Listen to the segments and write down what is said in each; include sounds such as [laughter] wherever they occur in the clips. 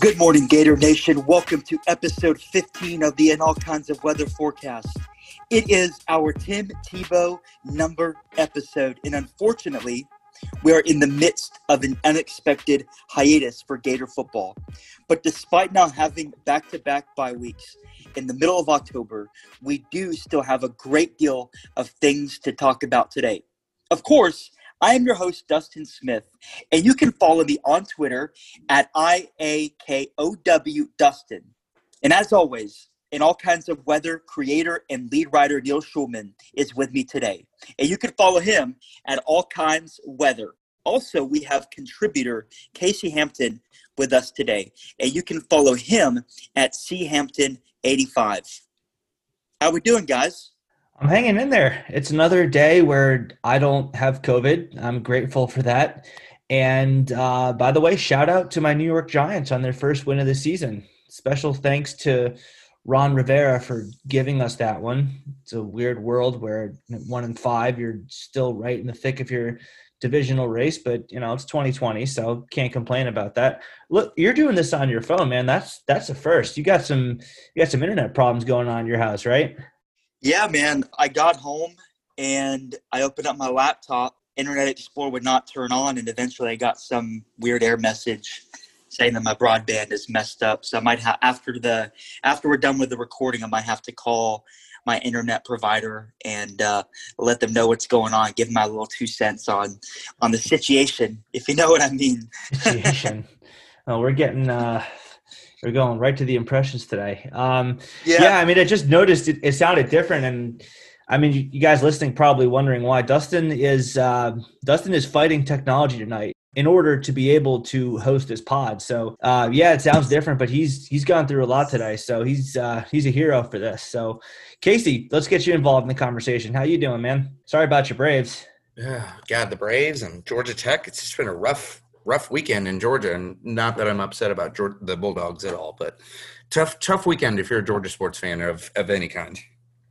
Good morning, Gator Nation. Welcome to episode 15 of the In All Kinds of Weather Forecast. It is our Tim Tebow number episode, and unfortunately, we are in the midst of an unexpected hiatus for Gator football. But despite now having back to back bye weeks in the middle of October, we do still have a great deal of things to talk about today. Of course, I am your host, Dustin Smith, and you can follow me on Twitter at IAKOW Dustin. And as always, in all kinds of weather, creator and lead writer Neil Schulman is with me today. And you can follow him at all kinds weather. Also, we have contributor Casey Hampton with us today, and you can follow him at champton85. How we doing, guys? I'm hanging in there. It's another day where I don't have COVID. I'm grateful for that. And uh, by the way, shout out to my New York Giants on their first win of the season. Special thanks to Ron Rivera for giving us that one. It's a weird world where one in five, you're still right in the thick of your divisional race, but you know it's 2020, so can't complain about that. Look, you're doing this on your phone, man. That's that's a first. You got some you got some internet problems going on in your house, right? Yeah, man. I got home and I opened up my laptop. Internet Explorer would not turn on, and eventually I got some weird error message saying that my broadband is messed up. So I might have after the after we're done with the recording, I might have to call my internet provider and uh, let them know what's going on. Give my little two cents on on the situation, if you know what I mean. situation. [laughs] well, we're getting uh, we're going right to the impressions today. Um, yeah. yeah, I mean, I just noticed it, it sounded different, and I mean, you, you, guys listening probably wondering why Dustin is uh, Dustin is fighting technology tonight in order to be able to host his pod. So uh, yeah, it sounds different, but he's he's gone through a lot today, so he's uh, he's a hero for this. So Casey, let's get you involved in the conversation. How you doing, man? Sorry about your Braves. Yeah, God, the Braves and Georgia Tech. It's just been a rough rough weekend in Georgia, and not that I'm upset about Georgia, the Bulldogs at all, but tough tough weekend if you're a Georgia sports fan of of any kind.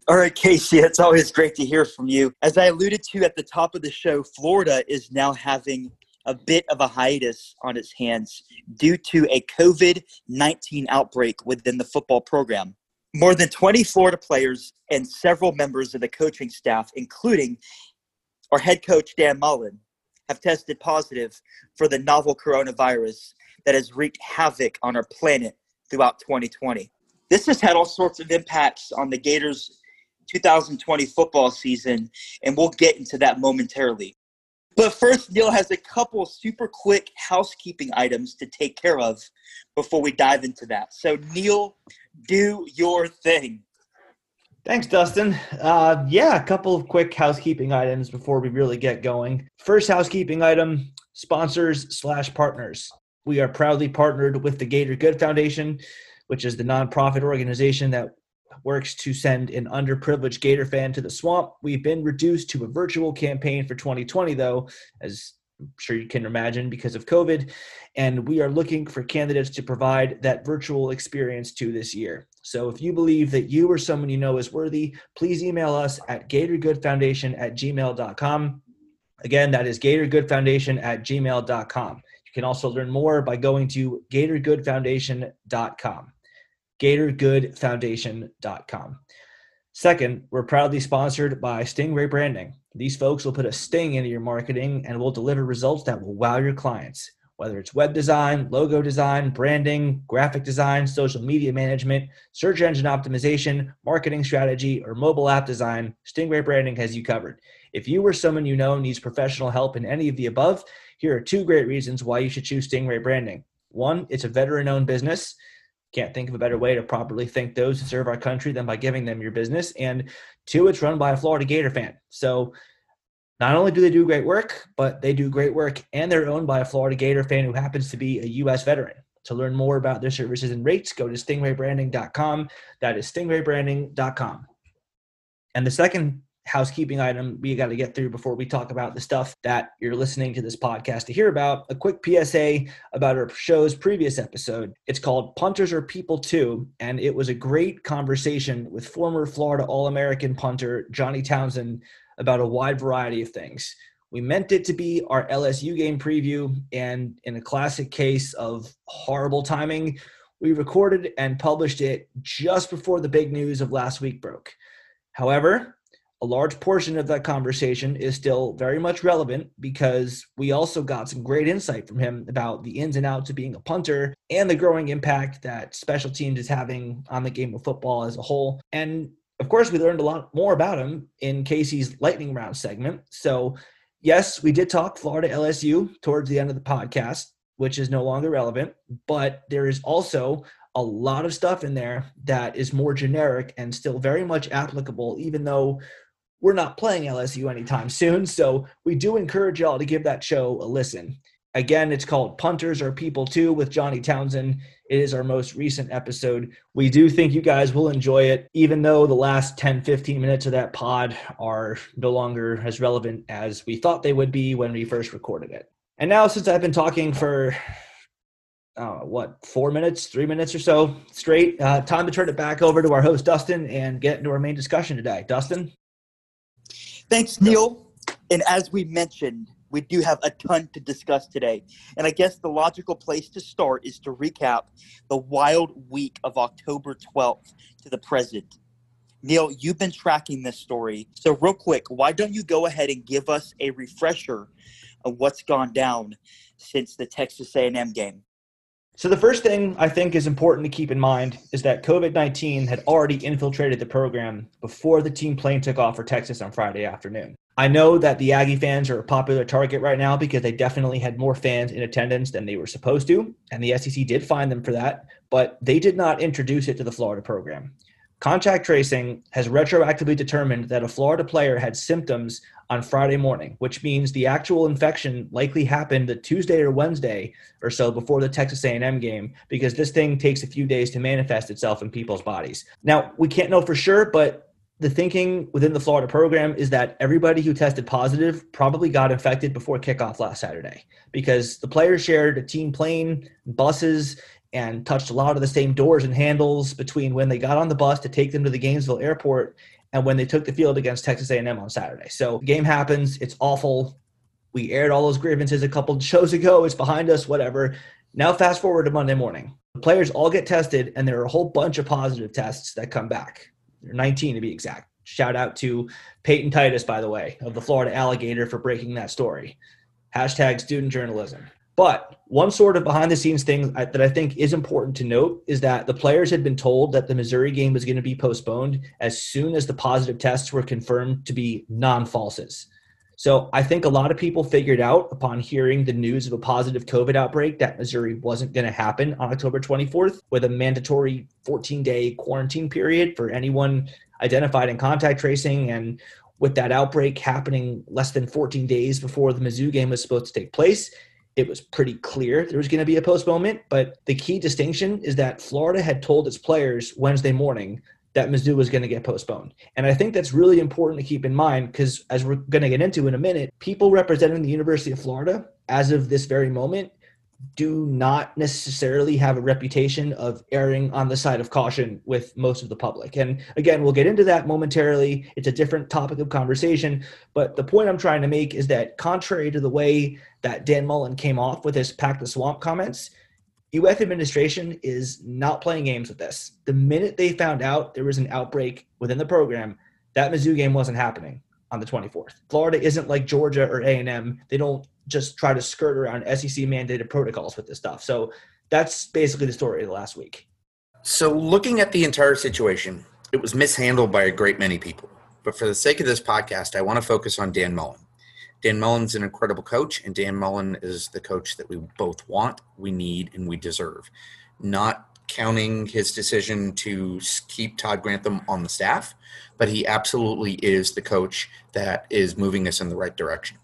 All right, Casey, it's always great to hear from you. As I alluded to at the top of the show, Florida is now having a bit of a hiatus on its hands due to a COVID 19 outbreak within the football program. More than 20 Florida players and several members of the coaching staff, including our head coach, Dan Mullen, have tested positive for the novel coronavirus that has wreaked havoc on our planet throughout 2020. This has had all sorts of impacts on the Gators' 2020 football season, and we'll get into that momentarily. But first, Neil has a couple super quick housekeeping items to take care of before we dive into that. So, Neil, do your thing. Thanks, Dustin. Uh, yeah, a couple of quick housekeeping items before we really get going. First housekeeping item sponsors slash partners. We are proudly partnered with the Gator Good Foundation, which is the nonprofit organization that works to send an underprivileged Gator fan to the swamp. We've been reduced to a virtual campaign for 2020, though, as I'm sure you can imagine because of COVID. And we are looking for candidates to provide that virtual experience to this year. So if you believe that you or someone you know is worthy, please email us at gatorgoodfoundation at gmail.com. Again, that is gatorgoodfoundation at gmail.com. You can also learn more by going to gatorgoodfoundation.com. gatorgoodfoundation.com. Second, we're proudly sponsored by Stingray Branding. These folks will put a sting into your marketing and will deliver results that will wow your clients. Whether it's web design, logo design, branding, graphic design, social media management, search engine optimization, marketing strategy, or mobile app design, Stingray Branding has you covered. If you or someone you know needs professional help in any of the above, here are two great reasons why you should choose Stingray Branding. One, it's a veteran owned business. Can't think of a better way to properly thank those who serve our country than by giving them your business. And two, it's run by a Florida Gator fan. So not only do they do great work, but they do great work and they're owned by a Florida Gator fan who happens to be a U.S. veteran. To learn more about their services and rates, go to stingraybranding.com. That is stingraybranding.com. And the second housekeeping item we got to get through before we talk about the stuff that you're listening to this podcast to hear about. A quick PSA about our show's previous episode. It's called Punters Are People Too, and it was a great conversation with former Florida All American punter Johnny Townsend about a wide variety of things. We meant it to be our LSU game preview, and in a classic case of horrible timing, we recorded and published it just before the big news of last week broke. However, a large portion of that conversation is still very much relevant because we also got some great insight from him about the ins and outs of being a punter and the growing impact that special teams is having on the game of football as a whole. And of course, we learned a lot more about him in Casey's lightning round segment. So, yes, we did talk Florida LSU towards the end of the podcast, which is no longer relevant, but there is also a lot of stuff in there that is more generic and still very much applicable, even though we're not playing LSU anytime soon. So we do encourage y'all to give that show a listen. Again, it's called Punters Are People Too with Johnny Townsend. It is our most recent episode. We do think you guys will enjoy it, even though the last 10, 15 minutes of that pod are no longer as relevant as we thought they would be when we first recorded it. And now, since I've been talking for uh, what four minutes, three minutes or so straight. Uh, time to turn it back over to our host Dustin and get into our main discussion today. Dustin, thanks, Neil. And as we mentioned, we do have a ton to discuss today. And I guess the logical place to start is to recap the wild week of October 12th to the present. Neil, you've been tracking this story. So, real quick, why don't you go ahead and give us a refresher of what's gone down since the Texas A&M game? So, the first thing I think is important to keep in mind is that COVID 19 had already infiltrated the program before the team plane took off for Texas on Friday afternoon. I know that the Aggie fans are a popular target right now because they definitely had more fans in attendance than they were supposed to, and the SEC did fine them for that, but they did not introduce it to the Florida program. Contact tracing has retroactively determined that a Florida player had symptoms on Friday morning, which means the actual infection likely happened the Tuesday or Wednesday or so before the Texas A&M game because this thing takes a few days to manifest itself in people's bodies. Now, we can't know for sure, but the thinking within the Florida program is that everybody who tested positive probably got infected before kickoff last Saturday because the players shared a team plane, buses, and touched a lot of the same doors and handles between when they got on the bus to take them to the Gainesville airport and when they took the field against Texas A&M on Saturday. So the game happens. It's awful. We aired all those grievances a couple shows ago. It's behind us, whatever. Now fast forward to Monday morning. The players all get tested, and there are a whole bunch of positive tests that come back. They're 19 to be exact. Shout out to Peyton Titus, by the way, of the Florida Alligator for breaking that story. Hashtag student journalism. But one sort of behind the scenes thing that I think is important to note is that the players had been told that the Missouri game was going to be postponed as soon as the positive tests were confirmed to be non falses. So I think a lot of people figured out upon hearing the news of a positive COVID outbreak that Missouri wasn't going to happen on October 24th with a mandatory 14 day quarantine period for anyone identified in contact tracing. And with that outbreak happening less than 14 days before the Mizzou game was supposed to take place, it was pretty clear there was going to be a postponement. But the key distinction is that Florida had told its players Wednesday morning that Mizzou was going to get postponed. And I think that's really important to keep in mind because, as we're going to get into in a minute, people representing the University of Florida, as of this very moment, do not necessarily have a reputation of erring on the side of caution with most of the public. And again, we'll get into that momentarily. It's a different topic of conversation. But the point I'm trying to make is that, contrary to the way that Dan Mullen came off with his pack the swamp comments, UF administration is not playing games with this. The minute they found out there was an outbreak within the program, that Mizzou game wasn't happening on the 24th. Florida isn't like Georgia or A&M. They don't just try to skirt around SEC mandated protocols with this stuff. So that's basically the story of the last week. So looking at the entire situation, it was mishandled by a great many people. But for the sake of this podcast, I want to focus on Dan Mullen. Dan Mullen's an incredible coach, and Dan Mullen is the coach that we both want, we need, and we deserve. Not counting his decision to keep Todd Grantham on the staff, but he absolutely is the coach that is moving us in the right direction.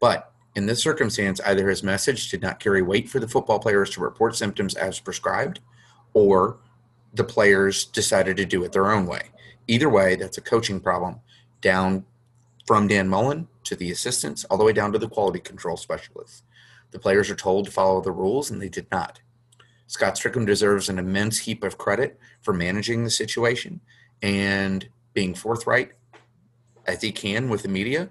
But in this circumstance, either his message did not carry weight for the football players to report symptoms as prescribed, or the players decided to do it their own way. Either way, that's a coaching problem down from Dan Mullen to the assistants, all the way down to the quality control specialists. The players are told to follow the rules, and they did not. Scott Stricklin deserves an immense heap of credit for managing the situation and being forthright as he can with the media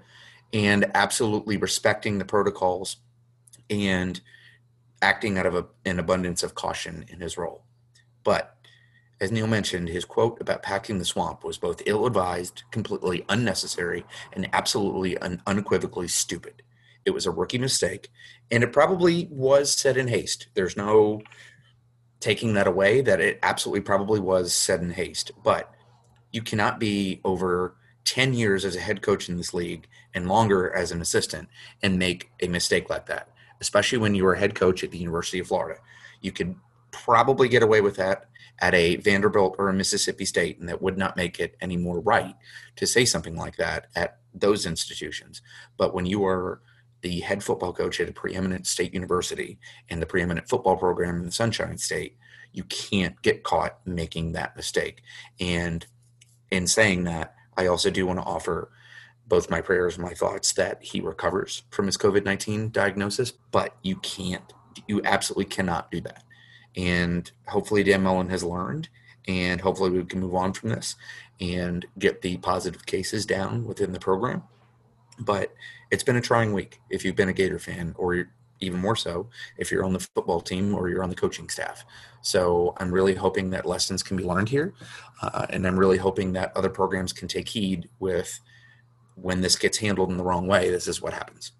and absolutely respecting the protocols and acting out of a, an abundance of caution in his role. But as Neil mentioned, his quote about packing the swamp was both ill advised, completely unnecessary, and absolutely un- unequivocally stupid. It was a rookie mistake, and it probably was said in haste. There's no taking that away that it absolutely probably was said in haste. But you cannot be over 10 years as a head coach in this league and longer as an assistant and make a mistake like that, especially when you were a head coach at the University of Florida. You could probably get away with that at a Vanderbilt or a Mississippi State, and that would not make it any more right to say something like that at those institutions. But when you are the head football coach at a preeminent state university and the preeminent football program in the Sunshine State, you can't get caught making that mistake. And in saying that, I also do want to offer both my prayers and my thoughts that he recovers from his COVID 19 diagnosis, but you can't, you absolutely cannot do that. And hopefully, Dan Mullen has learned, and hopefully, we can move on from this and get the positive cases down within the program. But it's been a trying week if you've been a Gator fan, or even more so if you're on the football team or you're on the coaching staff. So I'm really hoping that lessons can be learned here. Uh, and I'm really hoping that other programs can take heed with when this gets handled in the wrong way, this is what happens.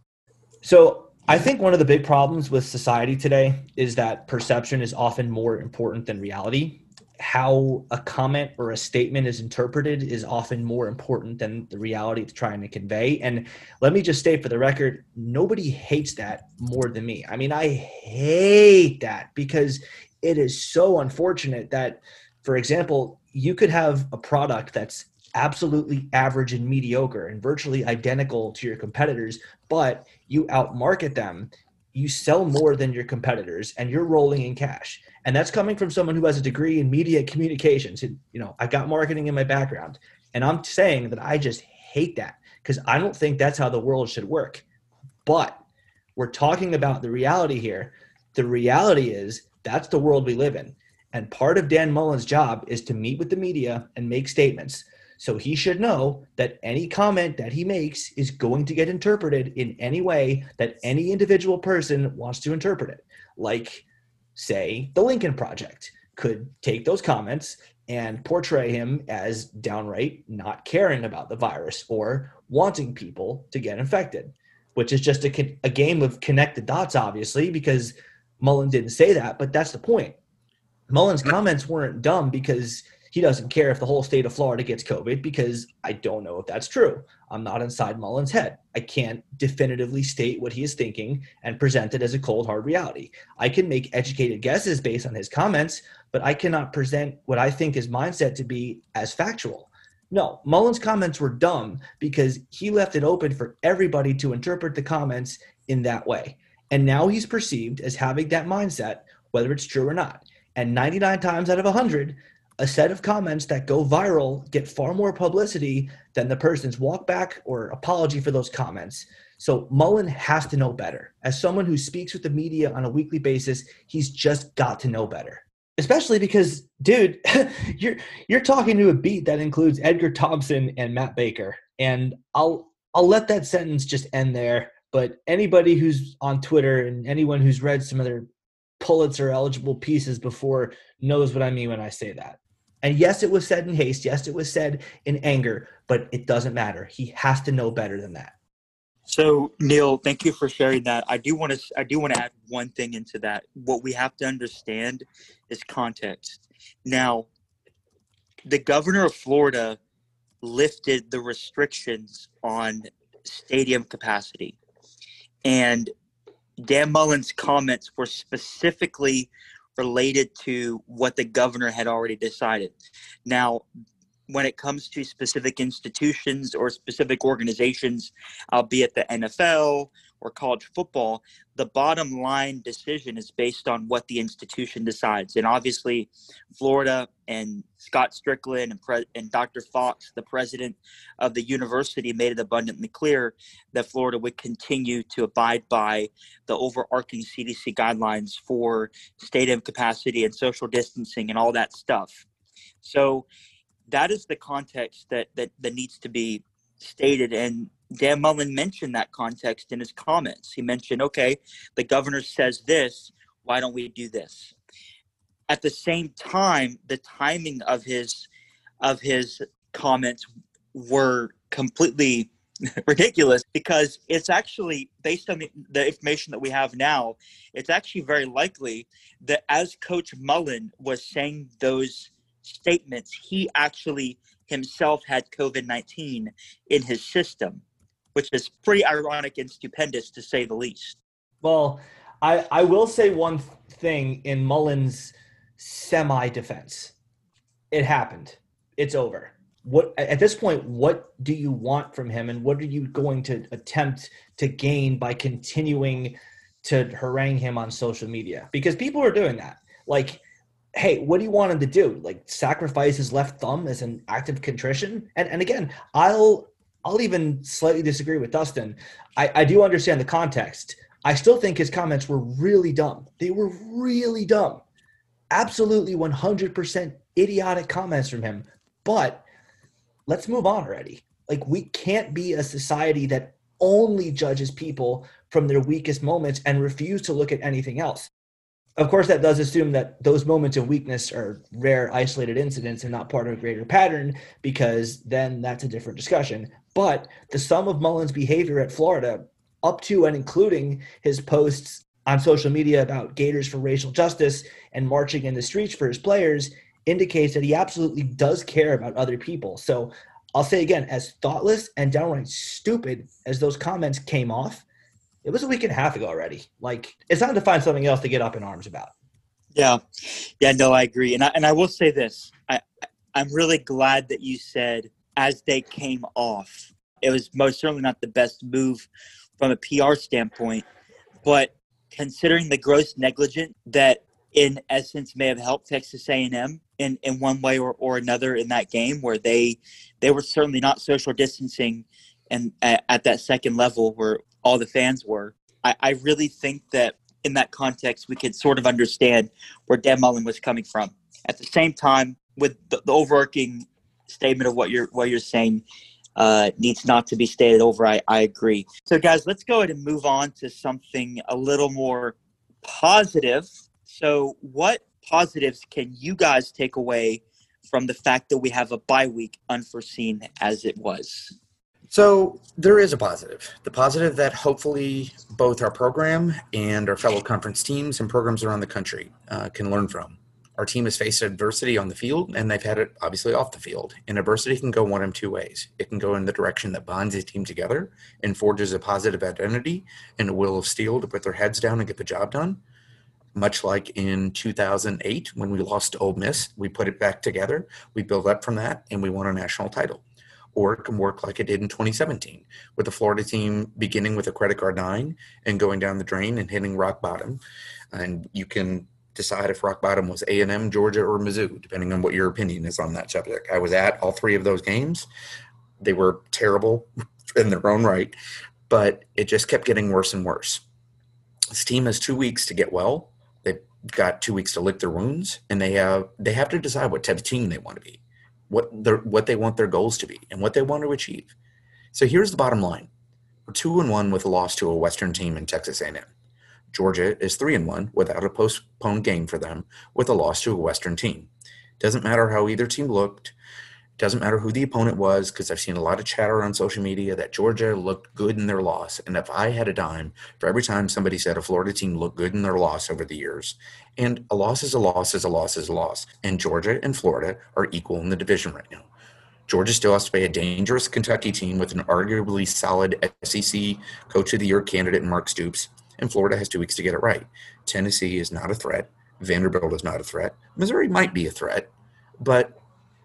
So I think one of the big problems with society today is that perception is often more important than reality. How a comment or a statement is interpreted is often more important than the reality it's trying to convey. And let me just state for the record nobody hates that more than me. I mean, I hate that because it is so unfortunate that, for example, you could have a product that's absolutely average and mediocre and virtually identical to your competitors, but you outmarket them, you sell more than your competitors, and you're rolling in cash. And that's coming from someone who has a degree in media communications. And, you know, I've got marketing in my background, and I'm saying that I just hate that because I don't think that's how the world should work. But we're talking about the reality here. The reality is that's the world we live in. And part of Dan Mullen's job is to meet with the media and make statements. So he should know that any comment that he makes is going to get interpreted in any way that any individual person wants to interpret it. Like, say, the Lincoln Project could take those comments and portray him as downright not caring about the virus or wanting people to get infected, which is just a, a game of connect the dots, obviously, because Mullen didn't say that, but that's the point. Mullen's comments weren't dumb because he doesn't care if the whole state of Florida gets COVID because I don't know if that's true. I'm not inside Mullen's head. I can't definitively state what he is thinking and present it as a cold, hard reality. I can make educated guesses based on his comments, but I cannot present what I think his mindset to be as factual. No, Mullen's comments were dumb because he left it open for everybody to interpret the comments in that way. And now he's perceived as having that mindset, whether it's true or not. And 99 times out of 100, a set of comments that go viral get far more publicity than the person's walk back or apology for those comments. So Mullen has to know better. As someone who speaks with the media on a weekly basis, he's just got to know better. Especially because, dude, [laughs] you're you're talking to a beat that includes Edgar Thompson and Matt Baker. And I'll I'll let that sentence just end there. But anybody who's on Twitter and anyone who's read some of their Pulitzer eligible pieces before knows what I mean when I say that. And yes, it was said in haste. Yes, it was said in anger, but it doesn't matter. He has to know better than that. So Neil, thank you for sharing that. I do want to I do want to add one thing into that. What we have to understand is context. Now, the governor of Florida lifted the restrictions on stadium capacity. And Dan Mullen's comments were specifically related to what the governor had already decided. Now, when it comes to specific institutions or specific organizations, albeit the NFL or college football, the bottom line decision is based on what the institution decides. And obviously, Florida and Scott Stricklin and, Pre- and Dr. Fox, the president of the university, made it abundantly clear that Florida would continue to abide by the overarching CDC guidelines for stadium capacity and social distancing and all that stuff. So that is the context that that, that needs to be stated and Dan Mullen mentioned that context in his comments. He mentioned, okay, the governor says this, why don't we do this? At the same time, the timing of his of his comments were completely [laughs] ridiculous because it's actually based on the, the, information that we have now it's actually very likely that as coach mullen was saying those statements he actually himself had covid-19 in his system which is pretty ironic and stupendous to say the least. Well i i will say one thing in mullen's semi defense it happened. It's over. What at this point what do you want from him and what are you going to attempt to gain by continuing to harangue him on social media? Because people are doing that. Like hey what do you want him to do? Like sacrifice his left thumb as an act of contrition? And and again i'll i'll even slightly disagree with dustin i i do understand the context i still think his comments were really dumb they were really dumb absolutely 100% idiotic comments from him but let's move on already. Like we can't be a society that only judges people from their weakest moments and refuse to look at anything else. Of course, that does assume that those moments of weakness are rare, isolated incidents and not part of a greater pattern, because then that's a different discussion. But the sum of Mullen's behavior at Florida, up to and including his posts on social media about Gators for racial justice and marching in the streets for his players, indicates that he absolutely does care about other people. So I'll say again, as thoughtless and downright stupid as those comments came off, it was a week and a half ago already. Like it's time to find something else to get up in arms about. Yeah, yeah, no, I agree, and I and I will say this: I I'm really glad that you said as they came off. It was most certainly not the best move from a PR standpoint, but considering the gross negligence that in essence may have helped Texas A&M in, in one way or, or another in that game where they they were certainly not social distancing and at, at that second level where all the fans were. I, I really think that in that context we could sort of understand where Dan Mullen was coming from. At the same time, with the, the overarching statement of what you're what you're saying uh, needs not to be stated over, I, I agree. So guys, let's go ahead and move on to something a little more positive so, what positives can you guys take away from the fact that we have a bye week, unforeseen as it was? So, there is a positive. The positive that hopefully both our program and our fellow conference teams and programs around the country uh, can learn from. Our team has faced adversity on the field, and they've had it obviously off the field. And adversity can go one of two ways. It can go in the direction that bonds a team together and forges a positive identity and a will of steel to put their heads down and get the job done much like in 2008 when we lost to Ole Miss. We put it back together, we built up from that, and we won a national title. Or it can work like it did in 2017 with the Florida team beginning with a credit card nine and going down the drain and hitting rock bottom. And you can decide if rock bottom was A&M, Georgia, or Mizzou, depending on what your opinion is on that subject. I was at all three of those games. They were terrible [laughs] in their own right, but it just kept getting worse and worse. This team has two weeks to get well They've got two weeks to lick their wounds, and they have they have to decide what type of team they want to be, what their what they want their goals to be, and what they want to achieve. So here's the bottom line: we're two and one with a loss to a Western team in Texas A&M. Georgia is three and one without a postponed game for them, with a loss to a Western team. Doesn't matter how either team looked. Doesn't matter who the opponent was, because I've seen a lot of chatter on social media that Georgia looked good in their loss. And if I had a dime for every time somebody said a Florida team looked good in their loss over the years, and a loss is a loss is a loss is a loss, and Georgia and Florida are equal in the division right now. Georgia still has to play a dangerous Kentucky team with an arguably solid SEC Coach of the Year candidate Mark Stoops, and Florida has two weeks to get it right. Tennessee is not a threat. Vanderbilt is not a threat. Missouri might be a threat, but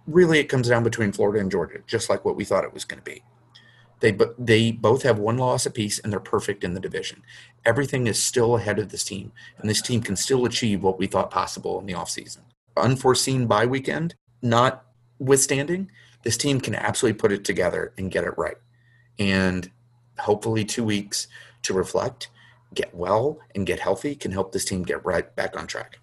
really it comes down between Florida and Georgia, just like what we thought it was going to be. They they both have one loss apiece, and they're perfect in the division. Everything is still ahead of this team, and this team can still achieve what we thought possible in the offseason. Unforeseen bye weekend, not withstanding, this team can absolutely put it together and get it right. And hopefully, two weeks to reflect, get well, and get healthy can help this team get right back on track.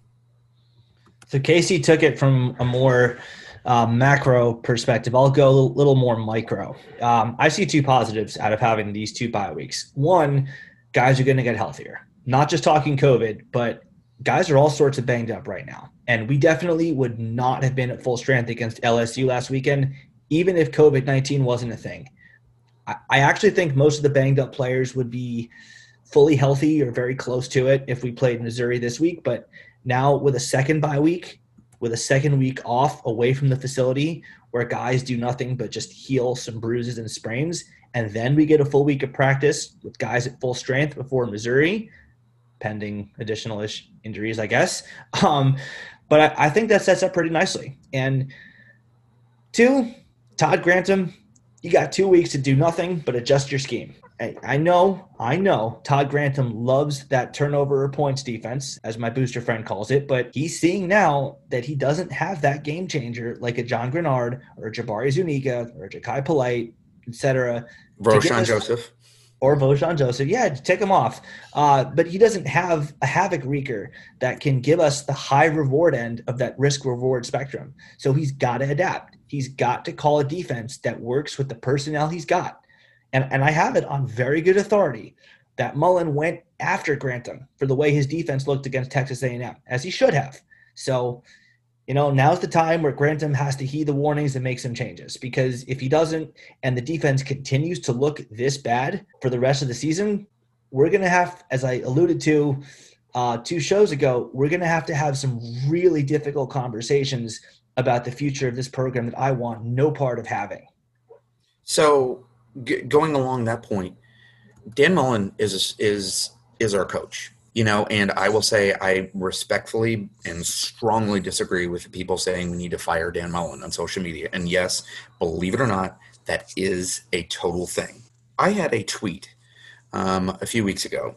So Casey took it from a more uh, macro perspective, I'll go a little more micro. Um, I see two positives out of having these two bye weeks. One, guys are going to get healthier. Not just talking COVID, but guys are all sorts of banged up right now. And we definitely would not have been at full strength against LSU last weekend, even if COVID 19 wasn't a thing. I, I actually think most of the banged up players would be fully healthy or very close to it if we played Missouri this week. But now with a second bye week, with a second week off away from the facility where guys do nothing but just heal some bruises and sprains, and then we get a full week of practice with guys at full strength before Missouri, pending additional ish injuries, I guess. [laughs] Um, but I, I think that sets up pretty nicely. And two, Todd Grantham, you got two weeks to do nothing but adjust your scheme. I know, I know Todd Grantham loves that turnover or points defense, as my booster friend calls it, but he's seeing now that he doesn't have that game changer like a John Greenard or a Jabari Zuniga or a Jachai Polite, etc. Vosean Joseph. Or Vosean Joseph. Yeah, take him off. Uh, but he doesn't have a havoc wreaker that can give us the high reward end of that risk reward spectrum. So he's got to adapt. He's got to call a defense that works with the personnel he's got and, and I have it on very good authority that Mullen went after Grantham for the way his defense looked against Texas A&M, as he should have. So, you know, now's the time where Grantham has to heed the warnings and make some changes because if he doesn't and the defense continues to look this bad for the rest of the season, we're going to have, as I alluded to uh, two shows ago, we're going to have to have some really difficult conversations about the future of this program that I want no part of having. So g- going along that point, Dan Mullen is is is our coach. You know, and I will say I respectfully and strongly disagree with people saying we need to fire Dan Mullen on social media. And yes, believe it or not, that is a total thing. I had a tweet um, a few weeks ago,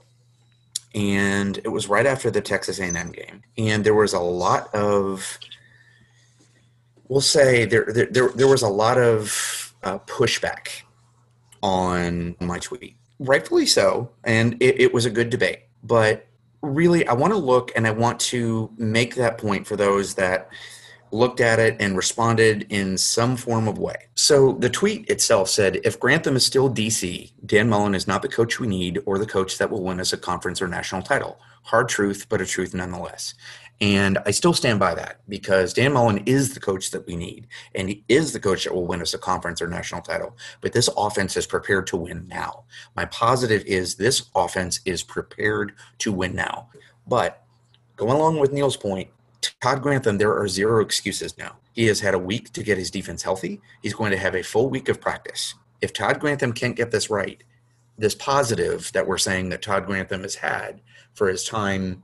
and it was right after the Texas A&M game, and there was a lot of, we'll say there there there, there was a lot of uh, pushback on my tweet. Rightfully so. And it, it was a good debate. But really, I want to look and I want to make that point for those that looked at it and responded in some form of way. So the tweet itself said if Grantham is still DC, Dan Mullen is not the coach we need or the coach that will win us a conference or national title. Hard truth, but a truth nonetheless. And I still stand by that because Dan Mullen is the coach that we need, and he is the coach that will win us a conference or national title. But this offense is prepared to win now. My positive is this offense is prepared to win now. But going along with Neil's point, Todd Grantham, there are zero excuses now. He has had a week to get his defense healthy. He's going to have a full week of practice. If Todd Grantham can't get this right, this positive that we're saying that Todd Grantham has had for his time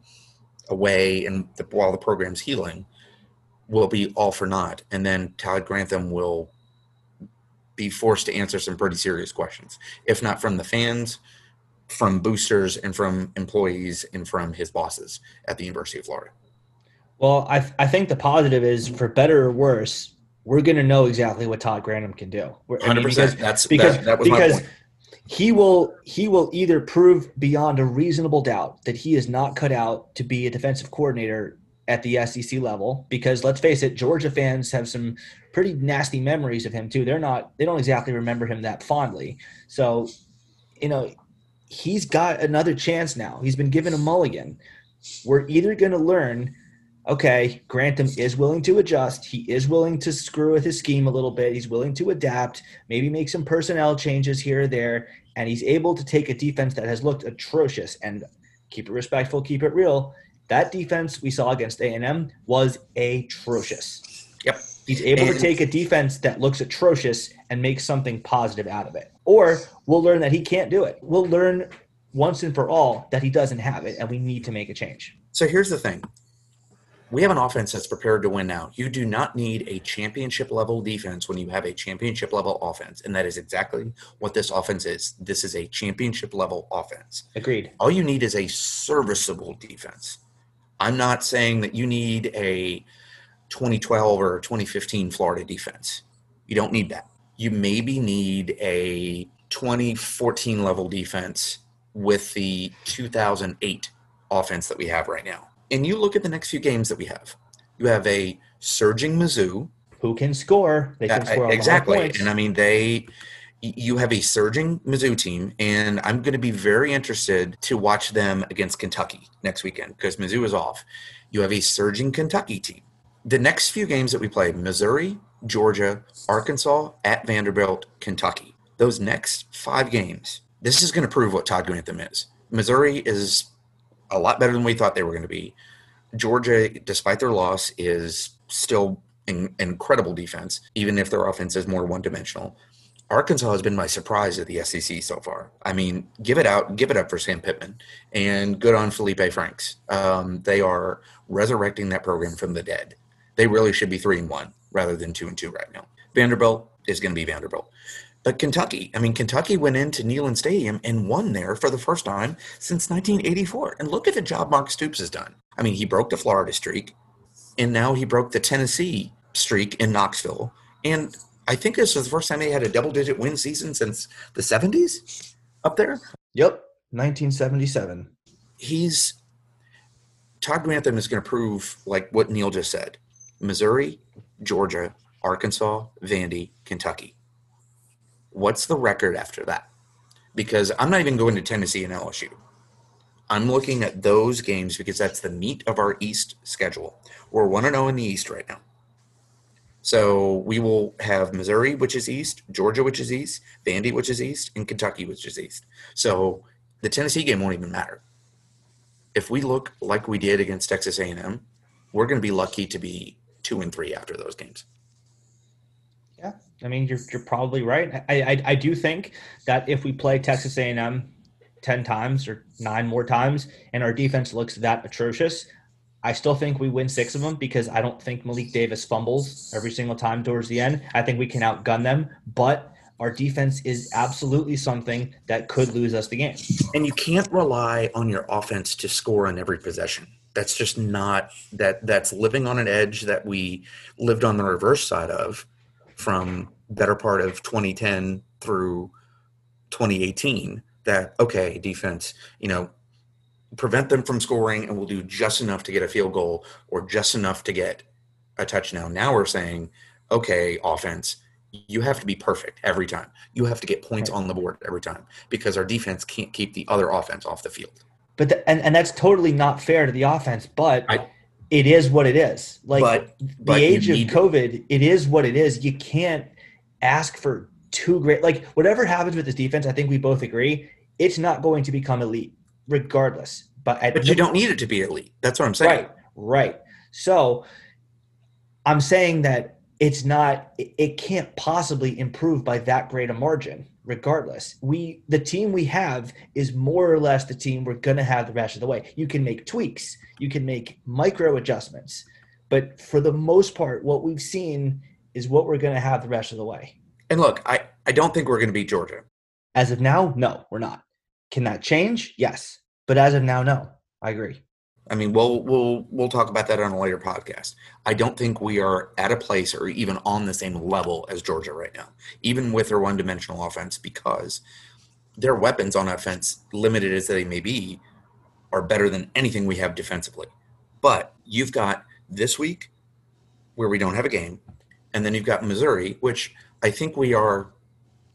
away and the, while the program's healing will be all for naught. And then Todd Grantham will be forced to answer some pretty serious questions, if not from the fans, from boosters, and from employees, and from his bosses at the University of Florida. Well, I, I think the positive is, for better or worse, we're going to know exactly what Todd Grantham can do. I mean, 100%. Because, that's because, that, that because he will he will either prove beyond a reasonable doubt that he is not cut out to be a defensive coordinator at the SEC level because let's face it Georgia fans have some pretty nasty memories of him too. They're not they don't exactly remember him that fondly. So you know he's got another chance now. He's been given a mulligan. We're either going to learn okay, Grantham is willing to adjust. He is willing to screw with his scheme a little bit. He's willing to adapt, maybe make some personnel changes here or there, and he's able to take a defense that has looked atrocious and keep it respectful, keep it real. That defense we saw against A&M was atrocious. Yep. He's able and- to take a defense that looks atrocious and make something positive out of it. Or we'll learn that he can't do it. We'll learn once and for all that he doesn't have it and we need to make a change. So here's the thing we have an offense that's prepared to win now. You do not need a championship level defense when you have a championship level offense. And that is exactly what this offense is. This is a championship level offense. Agreed. All you need is a serviceable defense. I'm not saying that you need a 2012 or 2015 Florida defense. You don't need that. You maybe need a 2014 level defense with the 2008 offense that we have right now and you look at the next few games that we have. You have a surging Mizzou, who can score. They can Uh, score a lot of exactly. And I mean, they, you have a surging Mizzou team, and I'm going to be very interested to watch them against Kentucky next weekend because Mizzou is off. You have a surging Kentucky team. The next few games that we play Missouri, Georgia, Arkansas, at Vanderbilt, Kentucky. Those next five games, this is going to prove what Todd Grantham is. Missouri is a lot better than we thought they were going to be. Georgia, despite their loss, is still in, incredible defense, even if their offense is more one dimensional. Arkansas has been my surprise at the SEC so far. I mean, give it out, give it up for Sam Pittman, and good on Feleipe Franks. Um, they are resurrecting that program from the dead. They really should be three and one rather than two and two right now. Vanderbilt is going to be Vanderbilt. But Kentucky, I mean, Kentucky went into Neyland Stadium and won there for the first time since 1984. And look at the job Mark Stoops has done. I mean, he broke the Florida streak, and now he broke the Tennessee streak in Knoxville. And I think this was the first time they had a double digit win season since the 70s up there. Yep, 1977. He's Todd Grantham is going to prove like what Neil just said Missouri, Georgia, Arkansas, Vandy, Kentucky. What's the record after that? Because I'm not even going to Tennessee and LSU. I'm looking at those games because that's the meat of our East schedule. We're 1 0 in the East right now. So we will have Missouri, which is East, Georgia, which is East, Vandy, which is East, and Kentucky, which is East. So the Tennessee game won't even matter. If we look like we did against Texas A&M, we're going to be lucky to be two and three after those games. Yeah, I mean you're you're probably right. I, I I do think that if we play Texas A&M ten times or nine more times, and our defense looks that atrocious, I still think we win six of them because I don't think Malik Davis fumbles every single time towards the end. I think we can outgun them, but our defense is absolutely something that could lose us the game. And you can't rely on your offense to score on every possession. That's just not that that's living on an edge that we lived on the reverse side of from better part of 2010 through 2018 that okay defense you know prevent them from scoring and we'll do just enough to get a field goal or just enough to get a touchdown. Now we're saying okay offense you have to be perfect every time. You have to get points on the board every time because our defense can't keep the other offense off the field. But the, and and that's totally not fair to the offense, but I- it is what it is. Like but the but you age of COVID, it is what it is. You can't ask for too great. Like whatever happens with this defense, I think we both agree it's not going to become elite, regardless. But at but you don't need it to be elite that's what i'm saying right, right. So I'm saying that it's not. It, it can't possibly improve by that great a margin. Regardless, we the team we have is more or less the team we're gonna have the rest of the way. You can make tweaks, you can make micro adjustments, but for the most part, what we've seen is what we're gonna have the rest of the way. and look i i don't think we're going to beat georgia As of now, no, we're not. Can that change? Yes, but as of now, no. I agree. I mean, we'll we'll we'll talk about that on a later podcast. I don't think we are at a place or even on the same level as Georgia right now, even with their one-dimensional offense, because their weapons on offense, limited as they may be, are better than anything we have defensively. But you've got this week where we don't have a game, and then you've got Missouri, which I think we are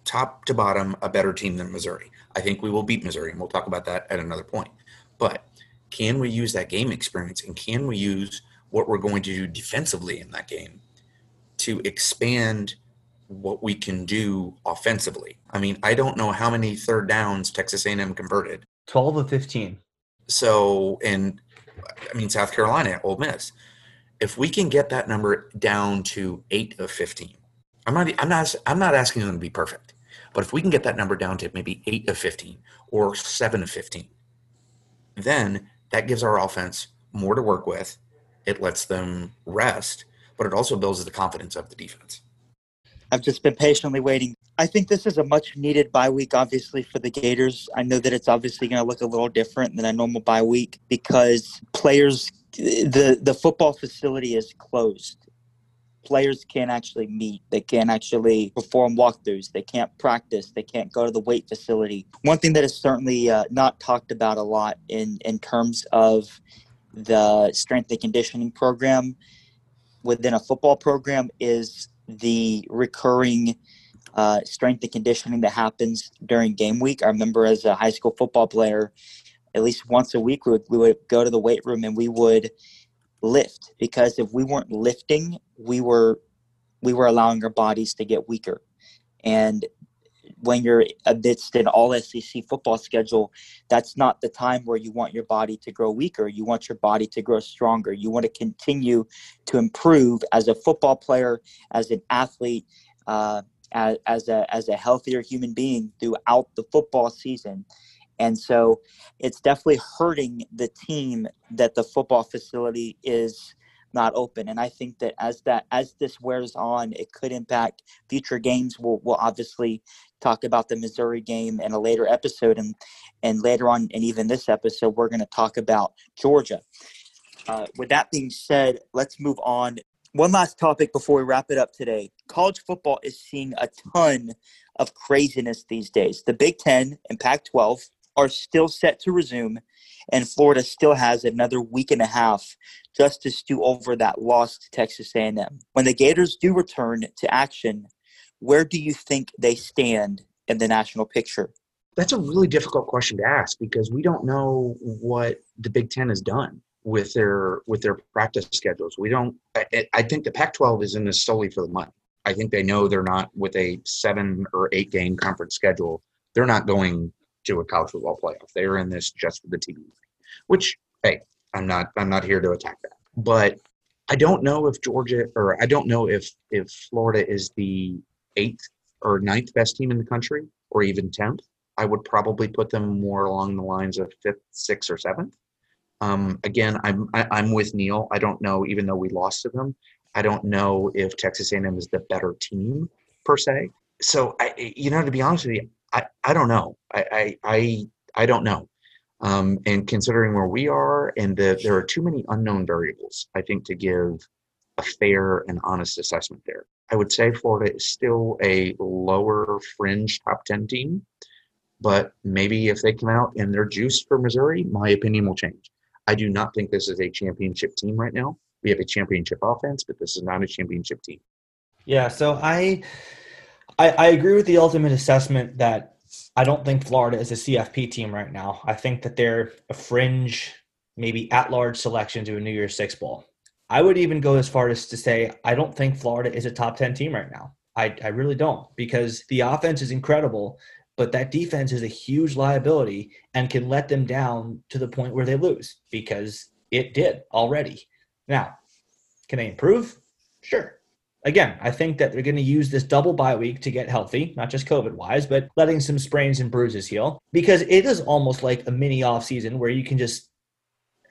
top to bottom a better team than Missouri. I think we will beat Missouri, and we'll talk about that at another point. But can we use that game experience and can we use what we're going to do defensively in that game to expand what we can do offensively? I mean, I don't know how many third downs Texas A&M converted. Twelve of fifteen. So, and I mean, South Carolina, Ole Miss. If we can get that number down to eight of fifteen, I'm not, I'm not, I'm not asking them to be perfect, but if we can get that number down to maybe eight of fifteen or seven of fifteen, then that gives our offense more to work with. It lets them rest, but it also builds the confidence of the defense. I've just been patiently waiting. I think this is a much needed bye week, obviously, for the Gators. I know that it's obviously going to look a little different than a normal bye week because players, the, the football facility is closed. Players can't actually meet. They can't actually perform walkthroughs. They can't practice. They can't go to the weight facility. One thing that is certainly uh, not talked about a lot in, in terms of the strength and conditioning program within a football program is the recurring uh, strength and conditioning that happens during game week. I remember as a high school football player, at least once a week, we would, we would go to the weight room and we would lift because if we weren't lifting, we were we were allowing our bodies to get weaker. And when you're amidst an all SEC football schedule, that's not the time where you want your body to grow weaker. You want your body to grow stronger. You want to continue to improve as a football player, as an athlete, uh, as, as a as a healthier human being throughout the football season. And so it's definitely hurting the team that the football facility is not open. And I think that as that as this wears on, it could impact future games. We'll, we'll obviously talk about the Missouri game in a later episode, and and later on, and even this episode, we're going to talk about Georgia. Uh, with that being said, let's move on. One last topic before we wrap it up today. College football is seeing a ton of craziness these days. The Big Ten and Pac 12 are still set to resume, and Florida still has another week and a half just to stew over that loss to Texas A&M. When the Gators do return to action, where do you think they stand in the national picture? That's a really difficult question to ask because we don't know what the Big Ten has done with their with their practice schedules. We don't. I, I think the Pac-12 is in this solely for the money. I think they know they're not with a seven or eight game conference schedule. They're not going to a college football playoff. They are in this just for the TV, which hey, I'm not I'm not here to attack that. But I don't know if Georgia or I don't know if if Florida is the eighth or ninth best team in the country or even tenth. I would probably put them more along the lines of fifth, sixth, or seventh. Um, again, I'm I, am i am with Neil. I don't know, even though we lost to them, I don't know if Texas A&M is the better team per se. So, I, you know, to be honest with you, I, I don't know. I, I, I, I don't know. Um, and considering where we are, and that there are too many unknown variables, I think, to give a fair and honest assessment there. I would say Florida is still a lower fringe top 10 team, but maybe if they come out and they're juiced for Missouri, my opinion will change. I do not think this is a championship team right now. We have a championship offense, but this is not a championship team. Yeah, so I I, I agree with the ultimate assessment that I don't think Florida is a CFP team right now. I think that they're a fringe, maybe at large selection to a New Year's Six Bowl. I would even go as far as to say I don't think Florida is a top 10 team right now. I, I really don't because the offense is incredible, but that defense is a huge liability and can let them down to the point where they lose because it did already. Now, can they improve? Sure again, I think that they're going to use this double bye week to get healthy, not just COVID wise, but letting some sprains and bruises heal because it is almost like a mini off season where you can just,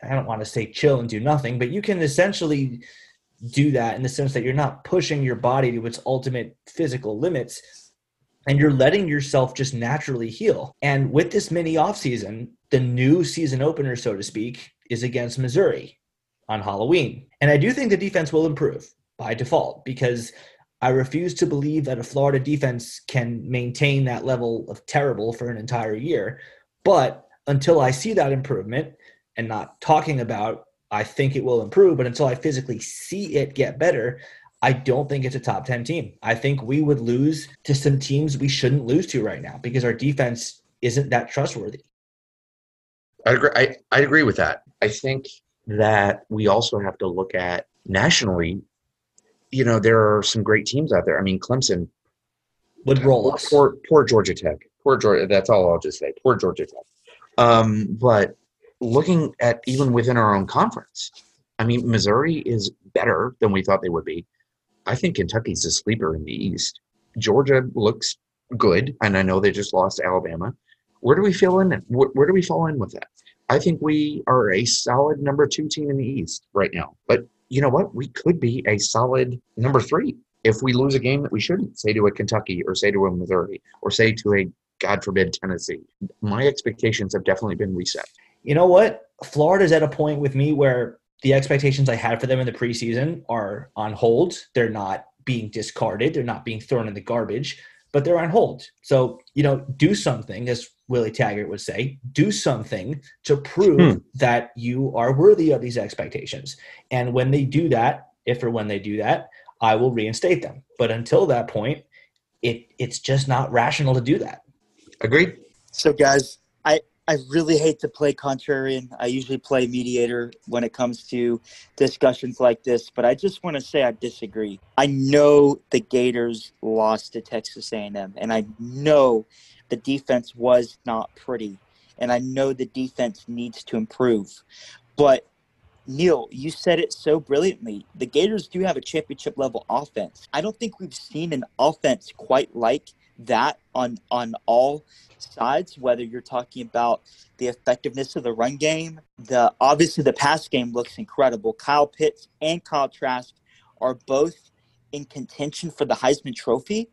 I don't want to say chill and do nothing, but you can essentially do that in the sense that you're not pushing your body to its ultimate physical limits and you're letting yourself just naturally heal. And with this mini off season, the new season opener, so to speak, is against Missouri on Halloween. And I do think the defense will improve by default because I refuse to believe that a Florida defense can maintain that level of terrible for an entire year. But until I see that improvement and not talking about I think it will improve, but until I physically see it get better, I don't think it's a top 10 team. I think we would lose to some teams we shouldn't lose to right now because our defense isn't that trustworthy. I agree. I, I agree with that. I think that we also have to look at nationally you know, there are some great teams out there. I mean, Clemson would roll us. Poor, poor Georgia Tech. Poor Georgia. That's all I'll just say. Poor Georgia Tech. Um, but looking at even within our own conference, I mean, Missouri is better than we thought they would be. I think Kentucky's a sleeper in the East. Georgia looks good, and I know they just lost Alabama. Where do we feel in? Where, where do we fall in with that? I think we are a solid number two team in the East right now. But you know what? We could be a solid number three if we lose a game that we shouldn't, say to a Kentucky or say to a Missouri or say to a, God forbid, Tennessee. My expectations have definitely been reset. You know what? Florida's at a point with me where the expectations I had for them in the preseason are on hold. They're not being discarded, they're not being thrown in the garbage, but they're on hold. So, you know, do something, as Willie Taggart would say, do something to prove hmm. that you are worthy of these expectations. And when they do that, if or when they do that, I will reinstate them. But until that point, it it's just not rational to do that. Agreed. So, guys, I I really hate to play contrarian. I usually play mediator when it comes to discussions like this, but I just want to say I disagree. I know the Gators lost to Texas A&M, and I know the defense was not pretty, and I know the defense needs to improve. But Neil, you said it so brilliantly. The Gators do have a championship level offense. I don't think we've seen an offense quite like that on on all sides whether you're talking about the effectiveness of the run game the obviously the pass game looks incredible kyle pitts and kyle trask are both in contention for the heisman trophy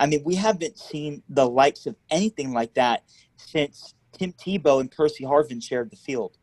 i mean we haven't seen the likes of anything like that since tim tebow and percy harvin shared the field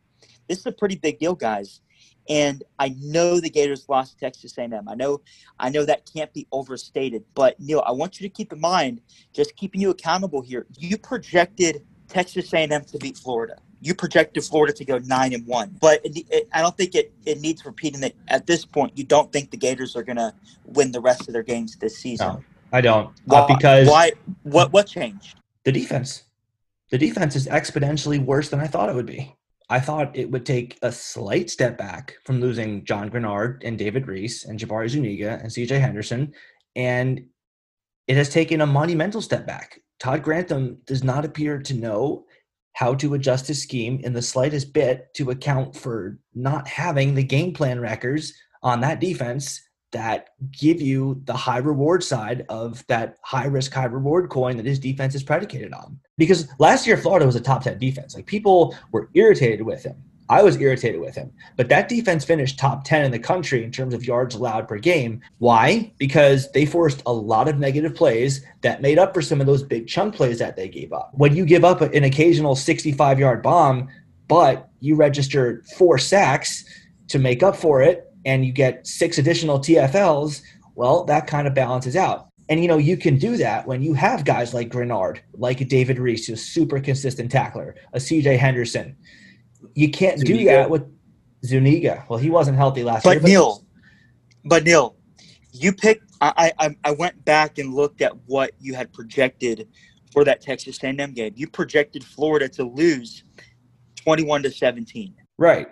this is a pretty big deal guys and I know the Gators lost Texas A&M. I know, I know that can't be overstated. But Neil, I want you to keep in mind, just keeping you accountable here. You projected Texas A&M to beat Florida. You projected Florida to go nine and one. But it, it, I don't think it, it needs repeating that at this point. You don't think the Gators are going to win the rest of their games this season. No, I don't. Why, Uh, because why? What? What changed? the defense. The defense is exponentially worse than I thought it would be. I thought it would take a slight step back from losing John Greenard and David Reese and Jabari Zuniga and CJ Henderson, and it has taken a monumental step back. Todd Grantham does not appear to know how to adjust his scheme in the slightest bit to account for not having the game plan records on that defense that give you the high reward side of that high risk, high reward coin that his defense is predicated on. Because last year, Florida was a top 10 defense. Like people were irritated with him. I was irritated with him. But that defense finished top 10 in the country in terms of yards allowed per game. Why? Because they forced a lot of negative plays that made up for some of those big chunk plays that they gave up. When you give up an occasional 65 yard bomb, but you register four sacks to make up for it, and you get six additional TFLs, well, that kind of balances out. And you know, you can do that when you have guys like Greenard, like David Reese, who's a super consistent tackler, a CJ Henderson. You can't do that with Zuniga. Well, he wasn't healthy last year. But Neil, but Neil, you picked. I, I I went back and looked at what you had projected for that Texas A&M game. You projected Florida to lose twenty-one to seventeen. Right.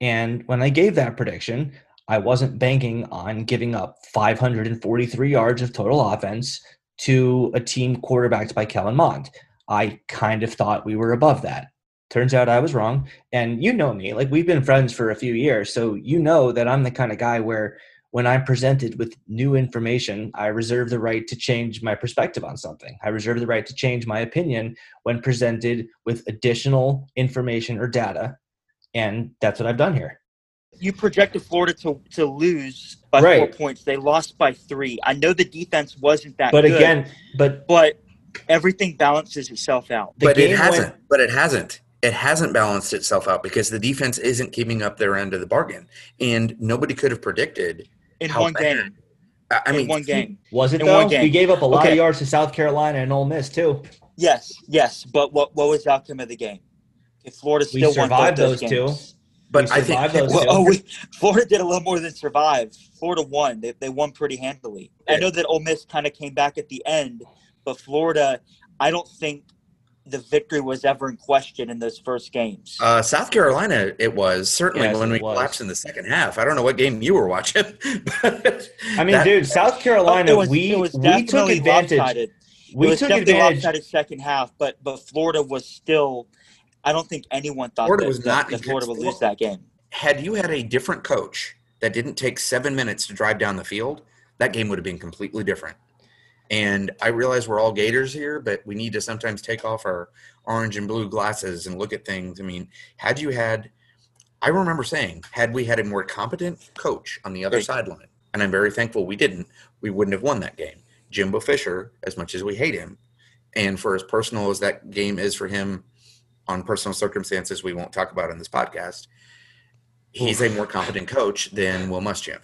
And when I gave that prediction, I wasn't banking on giving up 543 yards of total offense to a team quarterbacked by Kellen Mond. I kind of thought we were above that. Turns out I was wrong. And you know me, like we've been friends for a few years. So you know that I'm the kind of guy where when I'm presented with new information, I reserve the right to change my perspective on something. I reserve the right to change my opinion when presented with additional information or data and that's what I've done here. You projected Florida to, to lose by Right. four points. They lost by three. I know the defense wasn't that But good, again, but but everything balances itself out. the but it hasn't. went- But it hasn't. It hasn't balanced itself out because the defense isn't keeping up their end of the bargain, and nobody could have predicted. In how one bad- game. I I in mean, one game. was it in though? one game. We gave up a lot Okay. of yards to South Carolina and Ole Miss too. Yes, yes. But what what was the outcome of the game? If Florida We still won both those, those two. Games. But I think Well, oh, we, Florida did a little more than survive. Florida won. They, they won pretty handily. I know that Ole Miss kind of came back at the end, but Florida, I don't think the victory was ever in question in those first games. Uh, South Carolina, it was certainly Yes, when we was. collapsed in the second half. I don't know what game you were watching. [laughs] But I mean, that- dude, South Oh, Carolina, it was, we it was we took advantage. lopsided. We it was took definitely advantage. lopsided second half, but but Florida was still. I don't think anyone thought Florida that, was not that Florida would lose that game. had you had a different coach that didn't take seven minutes to drive down the field, that game would have been completely different. And I realize we're all Gators here, but we need to sometimes take off our orange and blue glasses and look at things. I mean, had you had, I remember saying, had we had a more competent coach on the other Right. sideline, and I'm very thankful we didn't, we wouldn't have won that game. Jimbo Fisher, as much as we hate him, and for as personal as that game is for him on personal circumstances we won't talk about in this podcast, he's a more competent coach than Will Muschamp.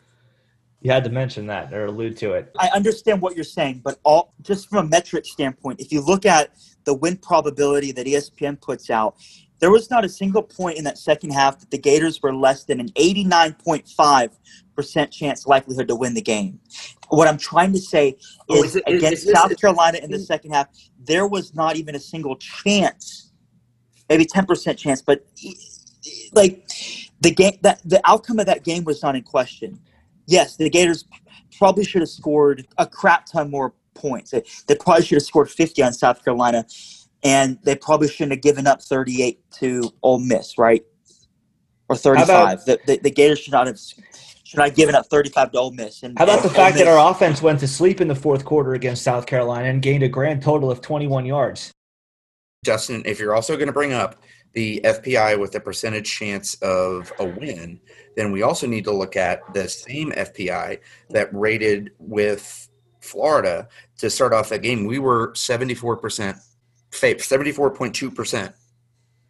You had to mention that or allude to it. I understand what you're saying, but all just from a metric standpoint, if you look at the win probability that ESPN puts out, There was not a single point in that second half that the Gators were less than an 89.5% chance likelihood to win the game. What I'm trying to say Oh, is, is it- is- against is this- South Carolina in the hmm. second half, there was not even a single chance, maybe 10% chance, but like the game that the outcome of that game was not in question. Yes, the Gators probably should have scored a crap ton more points. They, they probably should have scored 50 on South Carolina, and they probably shouldn't have given up 38 to Ole Miss, right? Or 35. about- the, the, the Gators should not have should not have given up 35 to Ole Miss. And How about the fact that our offense went to sleep in the fourth quarter against South Carolina and gained a grand total of 21 yards? Justin, if you're also going to bring up the FPI with the percentage chance of a win, then we also need to look at the same FPI that rated with Florida to start off that game. We were 74% fav 74.2%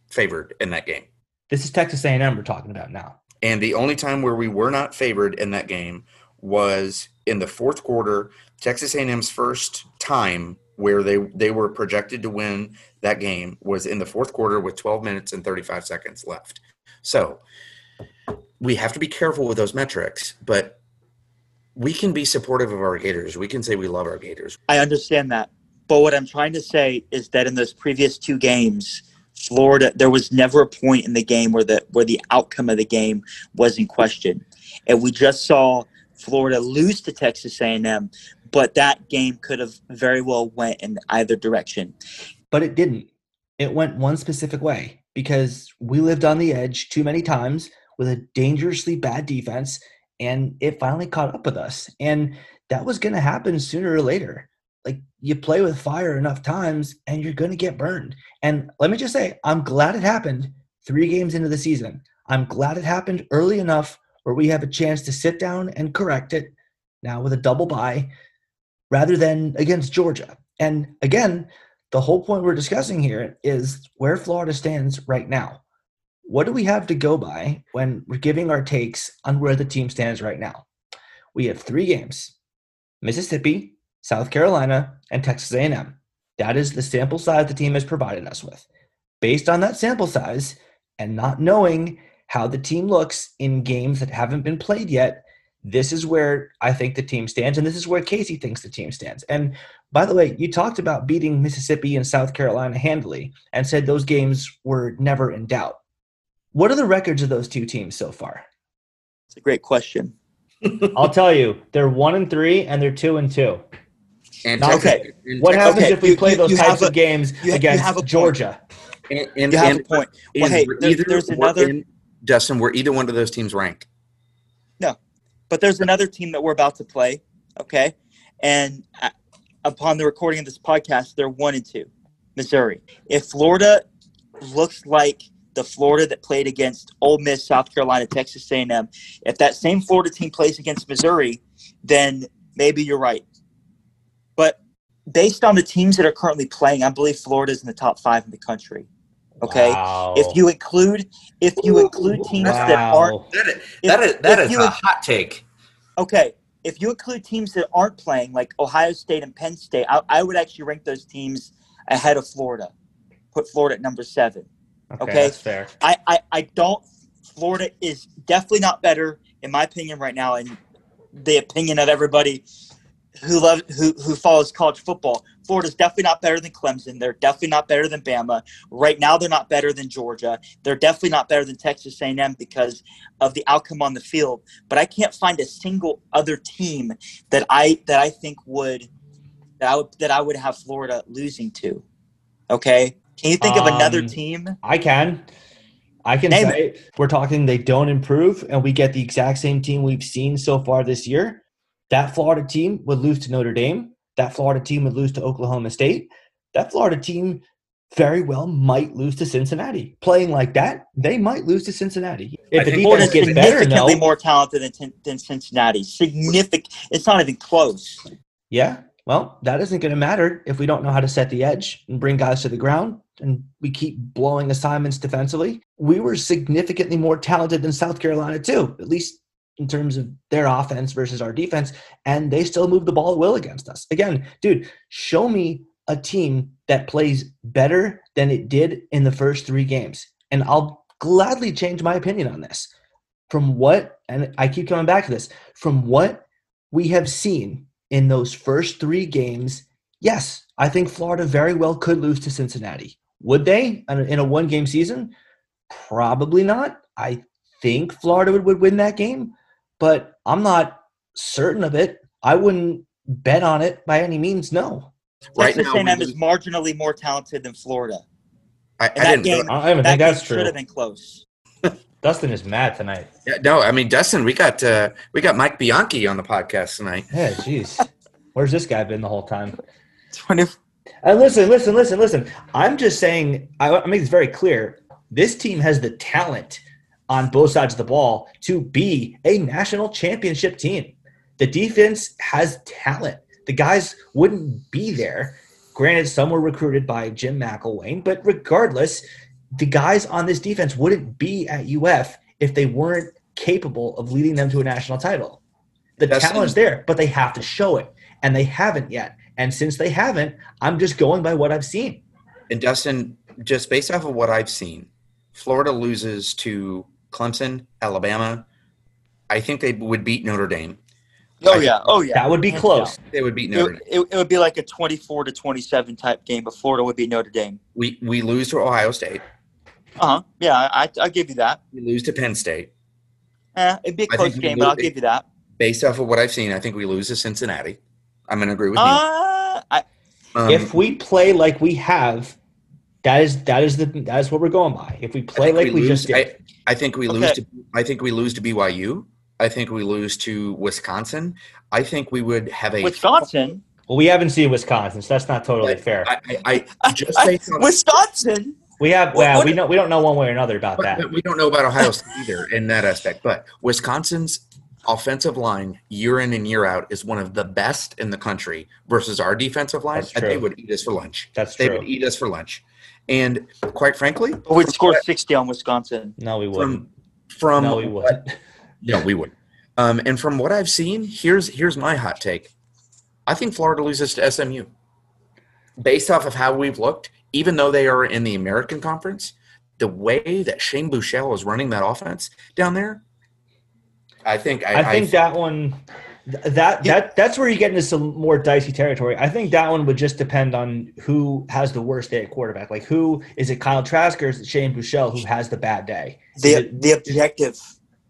favored in that game. This is Texas A&M we're talking about now. And the only time where we were not favored in that game was in the fourth quarter, Texas A&M's first time where they they were projected to win that game was in the fourth quarter with 12 minutes and 35 seconds left. So, we have to be careful with those metrics, but we can be supportive of our Gators. We can say we love our Gators. I understand that. But what I'm trying to say is that in those previous two games, Florida, there was never a point in the game where the where the outcome of the game was in question, and we just saw Florida lose to Texas A&M. But that game could have very well went in either direction. But it didn't. It went one specific way because we lived on the edge too many times with a dangerously bad defense, and it finally caught up with us. And that was going to happen sooner or later. Like you play with fire enough times, and you're going to get burned. And let me just say, I'm glad it happened three games into the season. I'm glad it happened early enough where we have a chance to sit down and correct it now with a double bye rather than against Georgia. And again, the whole point we're discussing here is where Florida stands right now. What do we have to go by when we're giving our takes on where the team stands right now? We have three games: Mississippi, South Carolina, and Texas A&M. That is the sample size the team has provided us with. Based on that sample size and not knowing how the team looks in games that haven't been played yet, this is where I think the team stands, and this is where Casey thinks the team stands. And by the way, you talked about beating Mississippi and South Carolina handily and said those games were never in doubt. What are the records of those two teams so far? It's a great question. [laughs] I'll tell you, they're one and three, and they're two and two. And Texas- okay. and What happens Okay, if we you- play you- those you types have a- of games you- you against have a. Georgia? And, and, You have and- a point. Well, and hey, we're there- either- there's another. in- Justin, were either one of those teams ranked? But there's another team that we're about to play, okay? And uh, upon the recording of this podcast, they're one and two, Missouri. If Florida looks like the Florida that played against Ole Miss, South Carolina, Texas A&M, if that same Florida team plays against Missouri, then maybe you're right. But based on the teams that are currently playing, I believe Florida is in the top five in the country. Okay. Wow. If you include if you include teams that aren't That is, If- that is, that if is you- a hot take. Okay, if you include teams that aren't playing, like Ohio State and Penn State, I, I would actually rank those teams ahead of Florida. Put Florida at number seven. okay. that's fair. I, I, I don't. Florida is definitely not better, in my opinion, right now, and the opinion of everybody who loves who who follows college football. Florida's definitely not better than Clemson. They're definitely not better than Bama. Right now, they're not better than Georgia. They're definitely not better than Texas A&M because of the outcome on the field. But I can't find a single other team that I that I think would that I would that I would have Florida losing to. Okay, can you think of another Um, team? I can. I can Name say we're talking they don't improve and we get the exact same team we've seen so far this year. That Florida team would lose to Notre Dame. That Florida team would lose to Oklahoma State. That Florida team very well might lose to Cincinnati. Playing like that, they might lose to Cincinnati. If I the defense gets better, significantly no. more talented than, than Cincinnati. Significant. It's not even close. Yeah. Well, that isn't going to matter if we don't know how to set the edge and bring guys to the ground and we keep blowing assignments defensively. We were significantly more talented than South Carolina, too, at least in terms of their offense versus our defense. And they still move the ball at will against us. Again, dude, show me a team that plays better than it did in the first three games. and I'll gladly change my opinion on this. From what, and I keep coming back to this, from what we have seen in those first three games, yes, I think Florida very well could lose to Cincinnati. Would they in a one game season? Probably not. I think Florida would, would win that game, but I'm not certain of it. I wouldn't bet on it by any means. No. Right Texas now, A&M is marginally more talented than Florida. I, I didn't. Game, I don't even think that's true. Should have been close. [laughs] Dustin is mad tonight. Yeah, no, I mean Dustin, we got uh, we got Mike Bianchi on the podcast tonight. Yeah, jeez, where's this guy been the whole time? Twenty. And listen, listen, listen, listen. I'm just saying. I, I make this very clear. This team has the talent on both sides of the ball to be a national championship team. The defense has talent. The guys wouldn't be there. Granted, some were recruited by Jim McElwain, but regardless, the guys on this defense wouldn't be at UF if they weren't capable of leading them to a national title. The That's talent's there, but they have to show it, and they haven't yet. And since they haven't, I'm just going by what I've seen. And Dustin, just based off of what I've seen, Florida loses to Clemson, Alabama. I think they would beat Notre Dame. Oh yeah, oh yeah. That would be close. They would beat Notre Dame. It, it, would be like a twenty-four to twenty-seven type game, but Florida would be Notre Dame. We we lose to Ohio State. Uh huh. Yeah, I I give you that. We lose to Penn State. Eh, it'd be a close game, but I'll give you that. Based off of what I've seen, I think we lose to Cincinnati. I'm going to agree with uh, you. I, um, if we play like we have, that is that is the that is what we're going by. If we play like we, we just did, I, I think we okay. lose to I think we lose to BYU. I think we lose to Wisconsin. I think we would have a Wisconsin. Well, we haven't seen Wisconsin, so that's not totally fair. I, I, I [laughs] just say Wisconsin. We have well, what, we know we don't know one way or another about that. We don't know about Ohio State either in that aspect. But Wisconsin's offensive line year in and year out is one of the best in the country versus our defensive line. They would eat us for lunch. That's they true. would eat us for lunch. And quite frankly, we'd score sixty on Wisconsin. No, we wouldn't. From, from no, we wouldn't. [laughs] no, we wouldn't. Um, and from what I've seen, here's here's my hot take. I think Florida loses to SMU. Based off of how we've looked, even though they are in the American Conference, the way that Shane Buechele is running that offense down there, I think I, I think I, that one that that that's where you get into some more dicey territory. I think that one would just depend on who has the worst day at quarterback. Like who is it Kyle Trask or is it Shane Buechele who has the bad day? The it, the objective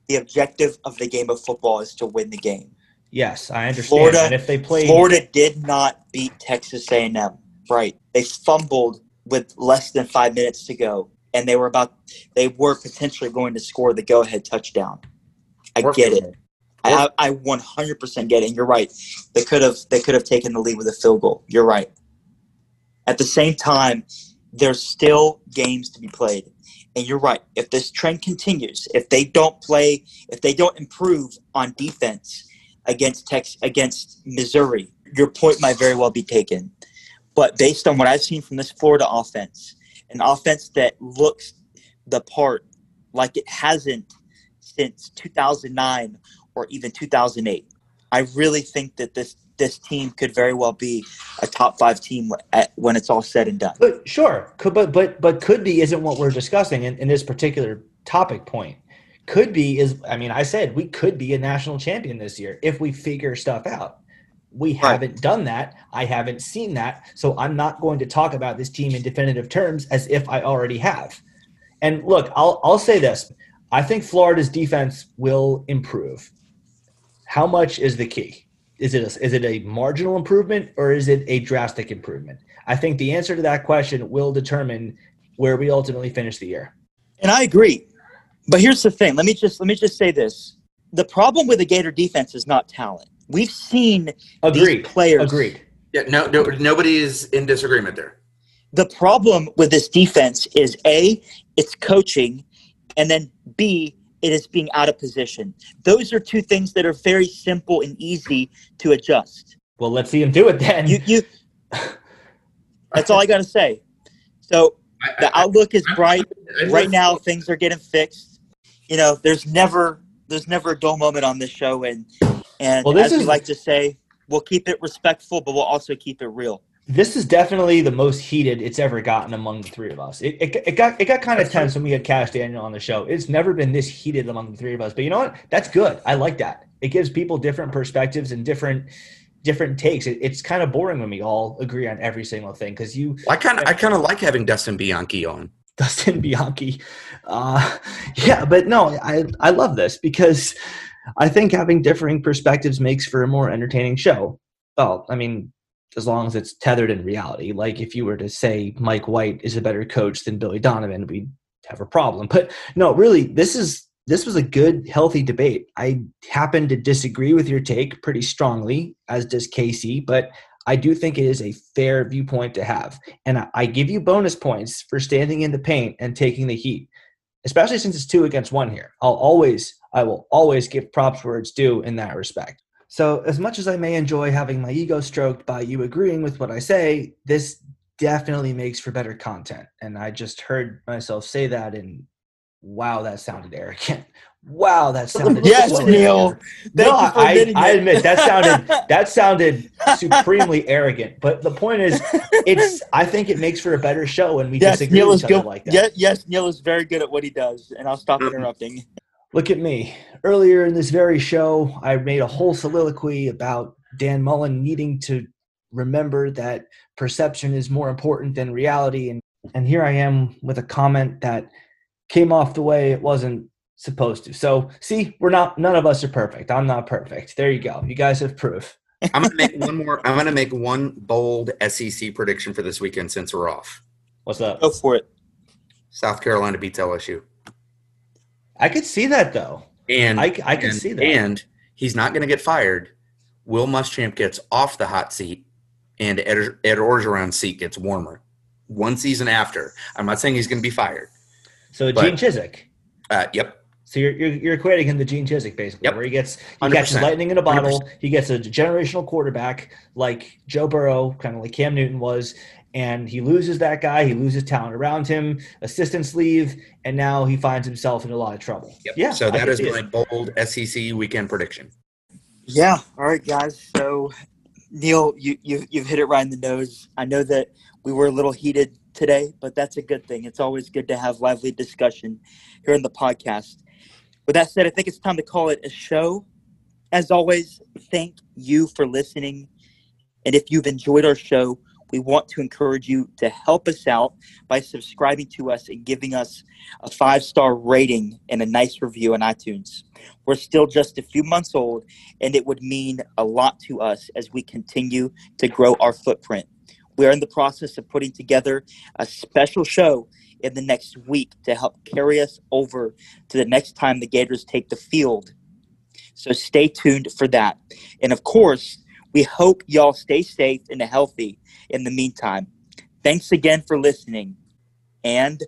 the objective of the game of football is to win the game. Yes, I understand. Florida, and if they play, Florida did not beat Texas A&M. Right, they fumbled with less than five minutes to go, and they were about they were potentially going to score the go-ahead touchdown. I get it. I, I 100% get it. And you're right. They could have they could have taken the lead with a field goal. You're right. At the same time, there's still games to be played. And you're right. If this trend continues, if they don't play, if they don't improve on defense against Tex against Missouri, your point might very well be taken. But based on what I've seen from this Florida offense, an offense that looks the part like it hasn't since 2009 or even 2008, I really think that this this team could very well be a top five team at, when it's all said and done. But sure, could, but but but could be isn't what we're discussing in, in this particular topic point. Could be is I mean I said we could be a national champion this year if we figure stuff out. We right. haven't done that. I haven't seen that. So I'm not going to talk about this team in definitive terms as if I already have. And look, I'll I'll say this. I think Florida's defense will improve. How much is the key? is it a, is it a marginal improvement or is it a drastic improvement? I think the answer to that question will determine where we ultimately finish the year. And I agree. But here's the thing. Let me just let me just say this. The problem with the Gator defense is not talent. We've seen Agreed. these players. Agreed. Yeah, no, no nobody is in disagreement there. The problem with this defense is A, it's coaching, and then B, it is being out of position. Those are two things that are very simple and easy to adjust. Well, let's see him do it then. You, you that's all I got to say. So the outlook is bright. Right now, things are getting fixed. You know, there's never there's never a dull moment on this show, and and well, this as is, we like to say, we'll keep it respectful, but we'll also keep it real. This is definitely the most heated it's ever gotten among the three of us. It, it, it got it got kind of tense when we had Cash Daniel on the show. It's never been this heated among the three of us. But you know what? That's good. I like that. It gives people different perspectives and different different takes. It, it's kind of boring when we all agree on every single thing because you I kind of I kind of like having Dustin Bianchi on. Dustin Bianchi. Uh, [laughs] yeah, but no, I I love this because I think having differing perspectives makes for a more entertaining show. Well, I mean, as long as it's tethered in reality. Like if you were to say Mike White is a better coach than Billy Donovan, we'd have a problem. But no, really, this is this was a good, healthy debate. I happen to disagree with your take pretty strongly, as does Casey, but I do think it is a fair viewpoint to have. And I give you bonus points for standing in the paint and taking the heat, especially since it's two against one here. I'll always, I will always give props where it's due in that respect. So, as much as I may enjoy having my ego stroked by you agreeing with what I say, this definitely makes for better content. And I just heard myself say that, and wow, that sounded arrogant. [laughs] Wow, that [laughs] sounded yes, so Neil. arrogant. No, I, I admit that sounded [laughs] that sounded supremely arrogant. But the point is, it's I think it makes for a better show when we yes, disagree Neil with each other good. like that. Yes, yes, Neil is very good at what he does, and I'll stop mm-hmm. interrupting. Look at me. Earlier in this very show, I made a whole soliloquy about Dan Mullen needing to remember that perception is more important than reality. And, and here I am with a comment that came off the way it wasn't supposed to. So, see, we're not, none of us are perfect. I'm not perfect. There you go. You guys have proof. [laughs] I'm gonna make one more. I'm gonna make one bold SEC prediction for this weekend since we're off. What's up? Go for it. South Carolina beats LSU, I could see that though. and I, I can and, see that. And he's not gonna get fired. Will Muschamp gets off the hot seat, and Ed, Ed Orgeron's seat gets warmer. One season after, I'm not saying he's gonna be fired. so, but- Gene Chizik. Uh, yep, So you're, you're, you're equating him to Gene Chizik, basically, Yep. where he gets he 100%. catches lightning in a bottle. 100%. He gets a generational quarterback like Joe Burrow, kind of like Cam Newton was, and he loses that guy. He loses talent around him. Assistants leave, and now he finds himself in a lot of trouble. yep. Yeah, So that is that is my it. bold SEC weekend prediction. Yeah. All right, guys. So, Neil, you, you you've hit it right in the nose. I know that we were a little heated today, but that's a good thing. It's always good to have lively discussion here in the podcast. With that said, I think it's time to call it a show. As always, thank you for listening. And if you've enjoyed our show, we want to encourage you to help us out by subscribing to us and giving us a five star rating and a nice review on iTunes. We're still just a few months old, and it would mean a lot to us as we continue to grow our footprint. We are in the process of putting together a special show in the next week to help carry us over to the next time the Gators take the field. So stay tuned for that. And of course, we hope y'all stay safe and healthy in the meantime. Thanks again for listening. And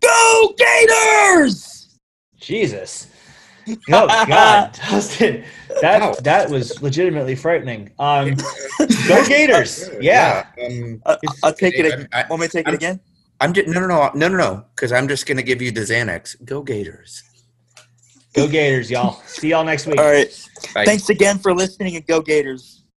go Gators! Jesus. Oh God, [laughs] Dustin, that Wow. that was legitimately frightening. Um, go Gators! Yeah. um, Uh, I'll take it. I- Again. I- Want me to take it I'm- again? I'm just no, no, no, no, no, no, because I'm just gonna give you the Xanax. Go Gators. Go Gators, y'all. See y'all next week. All right. Bye. Thanks again for listening and go Gators.